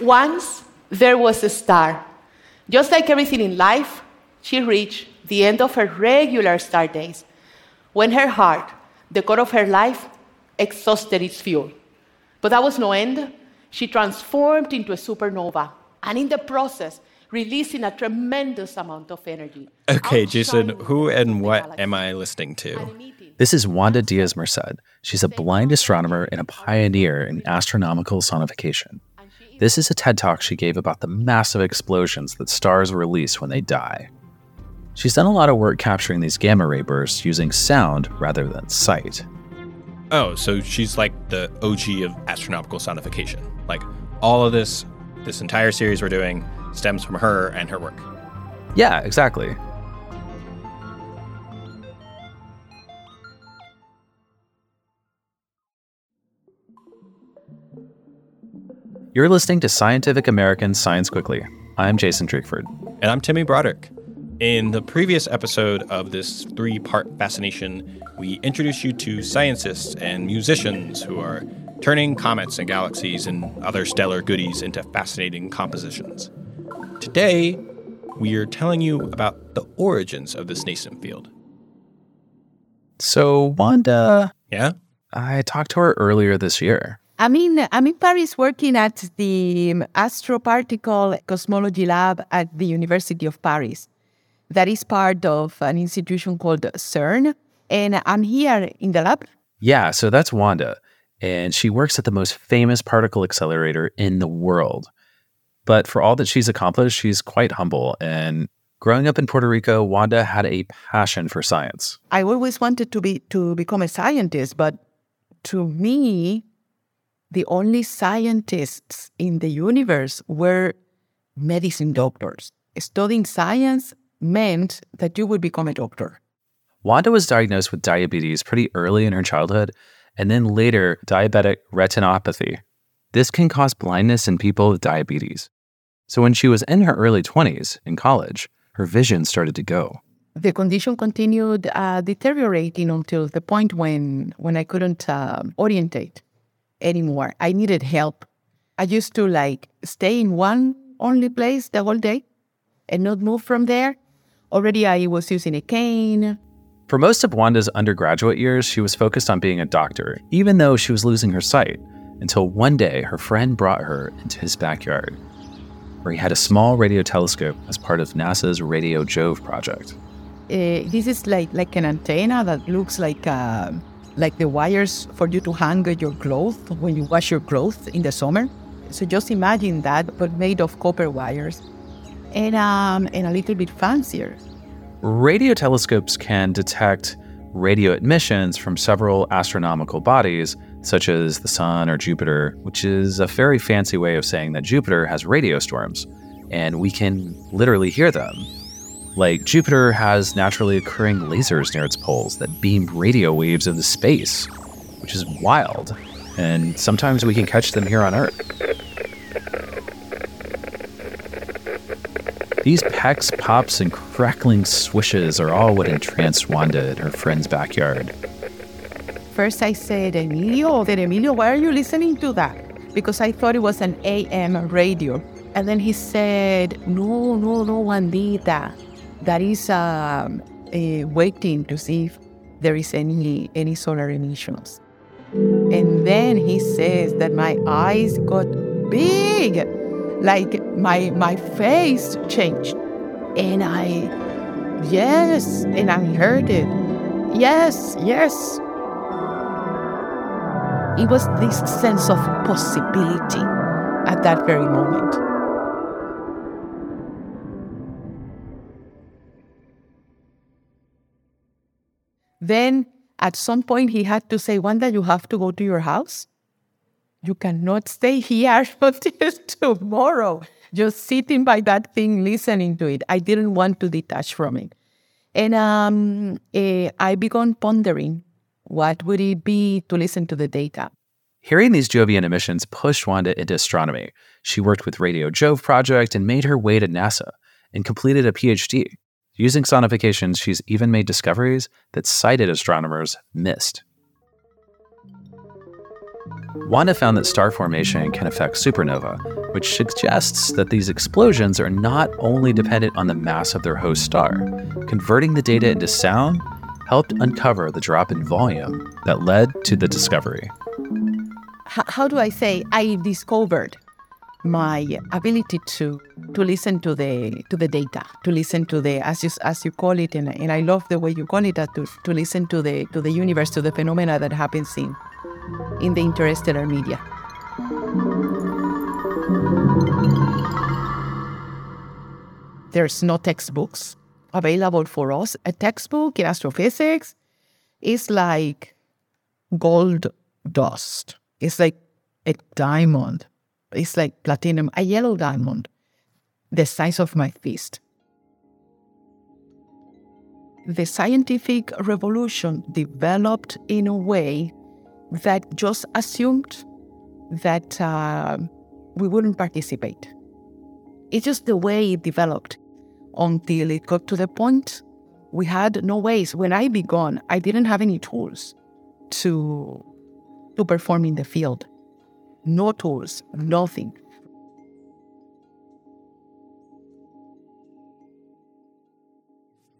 Once there was a star. Just like everything in life, she reached the end of her regular star days when her heart, the core of her life, exhausted its fuel. But that was no end. She transformed into a supernova, and in the process, releasing a tremendous amount of energy. Okay, Jason, who and what am I listening to? This is Wanda Diaz Merced. She's a blind astronomer and a pioneer in astronomical sonification. This is a TED talk she gave about the massive explosions that stars release when they die. She's done a lot of work capturing these gamma ray bursts using sound rather than sight. Oh, so she's like the OG of astronomical sonification. Like all of this, this entire series we're doing stems from her and her work. Yeah, exactly. You're listening to Scientific American Science Quickly. I'm Jason Drakeford. And I'm Timmy Broderick. In the previous episode of this three part fascination, we introduced you to scientists and musicians who are turning comets and galaxies and other stellar goodies into fascinating compositions. Today, we are telling you about the origins of this nascent field. So, Wanda. Yeah? I talked to her earlier this year. I'm in, I'm in Paris working at the Astroparticle Cosmology Lab at the University of Paris. That is part of an institution called CERN. And I'm here in the lab. Yeah, so that's Wanda. And she works at the most famous particle accelerator in the world. But for all that she's accomplished, she's quite humble. And growing up in Puerto Rico, Wanda had a passion for science. I always wanted to be to become a scientist, but to me, the only scientists in the universe were medicine doctors. Studying science meant that you would become a doctor. Wanda was diagnosed with diabetes pretty early in her childhood, and then later diabetic retinopathy. This can cause blindness in people with diabetes. So when she was in her early 20s in college, her vision started to go. The condition continued uh, deteriorating until the point when, when I couldn't uh, orientate anymore. I needed help. I used to like stay in one only place the whole day and not move from there. Already I was using a cane. For most of Wanda's undergraduate years, she was focused on being a doctor, even though she was losing her sight, until one day her friend brought her into his backyard where he had a small radio telescope as part of NASA's Radio Jove project. Uh, this is like like an antenna that looks like uh, like the wires for you to hang your clothes when you wash your clothes in the summer. So just imagine that, but made of copper wires, and um, and a little bit fancier. Radio telescopes can detect radio emissions from several astronomical bodies such as the Sun or Jupiter, which is a very fancy way of saying that Jupiter has radio storms, and we can literally hear them. Like, Jupiter has naturally occurring lasers near its poles that beam radio waves into space, which is wild, and sometimes we can catch them here on Earth. These pecks, pops, and crackling swishes are all what entranced Wanda in her friend's backyard first I said, Emilio, then Emilio, why are you listening to that? Because I thought it was an AM radio. And then he said, no, no, no, Wandita. That is um, waiting to see if there is any, any solar emissions. And then he says that my eyes got big, like my, my face changed. And I, yes, and I heard it. Yes, yes, it was this sense of possibility at that very moment. Then at some point he had to say, Wanda, you have to go to your house. You cannot stay here until tomorrow. Just sitting by that thing, listening to it. I didn't want to detach from it. And um, eh, I began pondering what would it be to listen to the data? Hearing these Jovian emissions pushed Wanda into astronomy. She worked with Radio Jove project and made her way to NASA and completed a PhD. Using sonifications, she's even made discoveries that sighted astronomers missed. Wanda found that star formation can affect supernova, which suggests that these explosions are not only dependent on the mass of their host star. Converting the data into sound helped uncover the drop in volume that led to the discovery. How do I say? I discovered my ability to to listen to the to the data, to listen to the as you as you call it, and, and I love the way you call it, to, to listen to the to the universe, to the phenomena that happens in in the interstellar media. There's no textbooks available for us. A textbook in astrophysics is like gold dust. It's like a diamond. It's like platinum, a yellow diamond, the size of my fist. The scientific revolution developed in a way that just assumed that uh, we wouldn't participate. It's just the way it developed until it got to the point we had no ways. When I began, I didn't have any tools to to perform in the field. No tools, nothing.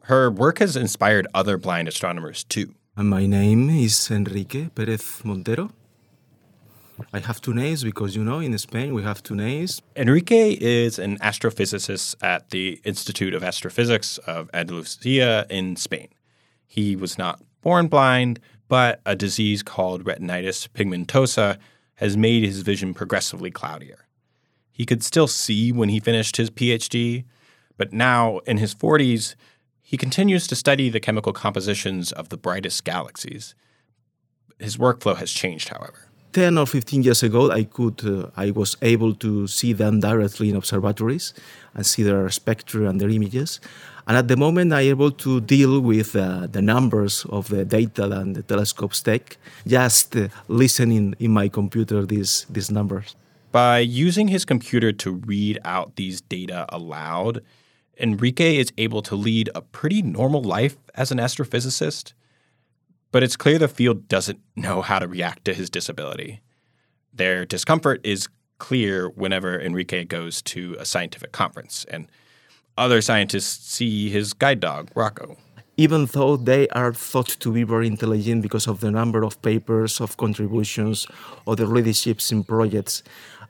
Her work has inspired other blind astronomers too. My name is Enrique Perez Montero. I have two names because, you know, in Spain we have two names. Enrique is an astrophysicist at the Institute of Astrophysics of Andalusia in Spain. He was not born blind, but a disease called retinitis pigmentosa has made his vision progressively cloudier. He could still see when he finished his PhD, but now in his 40s, he continues to study the chemical compositions of the brightest galaxies. His workflow has changed, however. 10 or 15 years ago i could uh, i was able to see them directly in observatories and see their spectra and their images. And at the moment i'm able to deal with uh, the numbers of the data and the telescopes take just uh, listening in my computer these these numbers. By using his computer to read out these data aloud enrique is able to lead a pretty normal life as an astrophysicist but it's clear the field doesn't know how to react to his disability. Their discomfort is clear whenever Enrique goes to a scientific conference, and other scientists see his guide dog, Rocco. Even though they are thought to be very intelligent because of the number of papers, of contributions, or the leaderships in projects,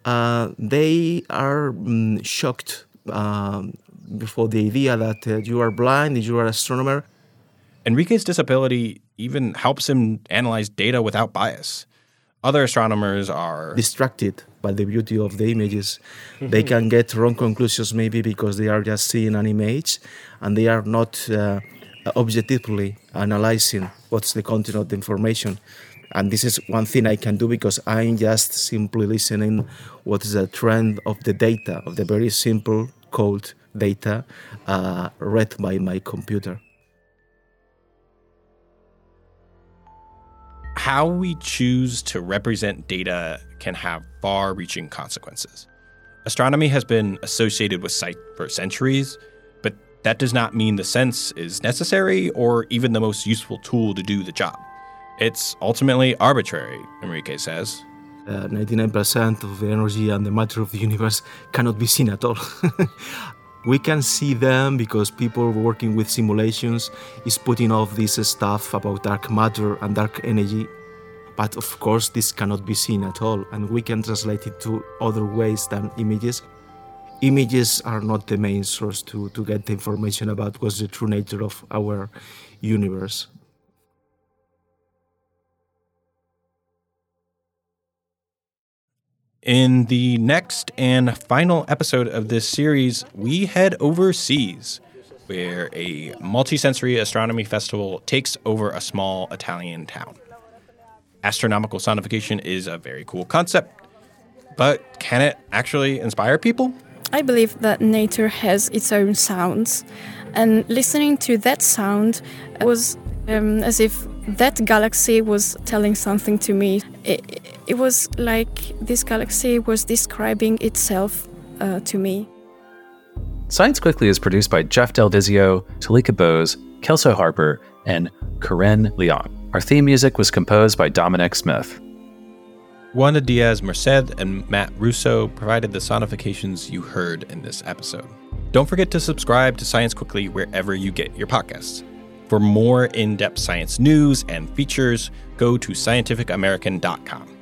uh, they are mm, shocked um, before the idea that uh, you are blind, you are an astronomer. Enrique's disability even helps him analyze data without bias. Other astronomers are distracted by the beauty of the images. they can get wrong conclusions maybe because they are just seeing an image and they are not uh, objectively analyzing what's the content of the information. And this is one thing I can do because I'm just simply listening what is the trend of the data, of the very simple cold data uh, read by my computer. How we choose to represent data can have far reaching consequences. Astronomy has been associated with sight for centuries, but that does not mean the sense is necessary or even the most useful tool to do the job. It's ultimately arbitrary, Enrique says. Uh, 99% of the energy and the matter of the universe cannot be seen at all. we can see them because people working with simulations is putting off this stuff about dark matter and dark energy. But of course this cannot be seen at all and we can translate it to other ways than images. Images are not the main source to, to get the information about what's the true nature of our universe In the next and final episode of this series, we head overseas, where a multisensory astronomy festival takes over a small Italian town. Astronomical sonification is a very cool concept, but can it actually inspire people? I believe that nature has its own sounds, and listening to that sound was um, as if that galaxy was telling something to me. It, it was like this galaxy was describing itself uh, to me. Science Quickly is produced by Jeff Del Vizio, Tulika Bose, Kelso Harper, and Carin Leong. Our theme music was composed by Dominic Smith. Wanda Diaz Merced and Matt Russo provided the sonifications you heard in this episode. Don't forget to subscribe to Science Quickly wherever you get your podcasts. For more in depth science news and features, go to scientificamerican.com.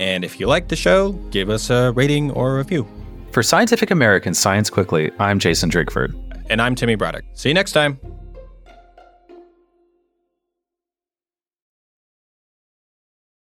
And if you like the show, give us a rating or a review. For Scientific American Science Quickly, I'm Jason Drakeford. And I'm Timmy Broderick. See you next time.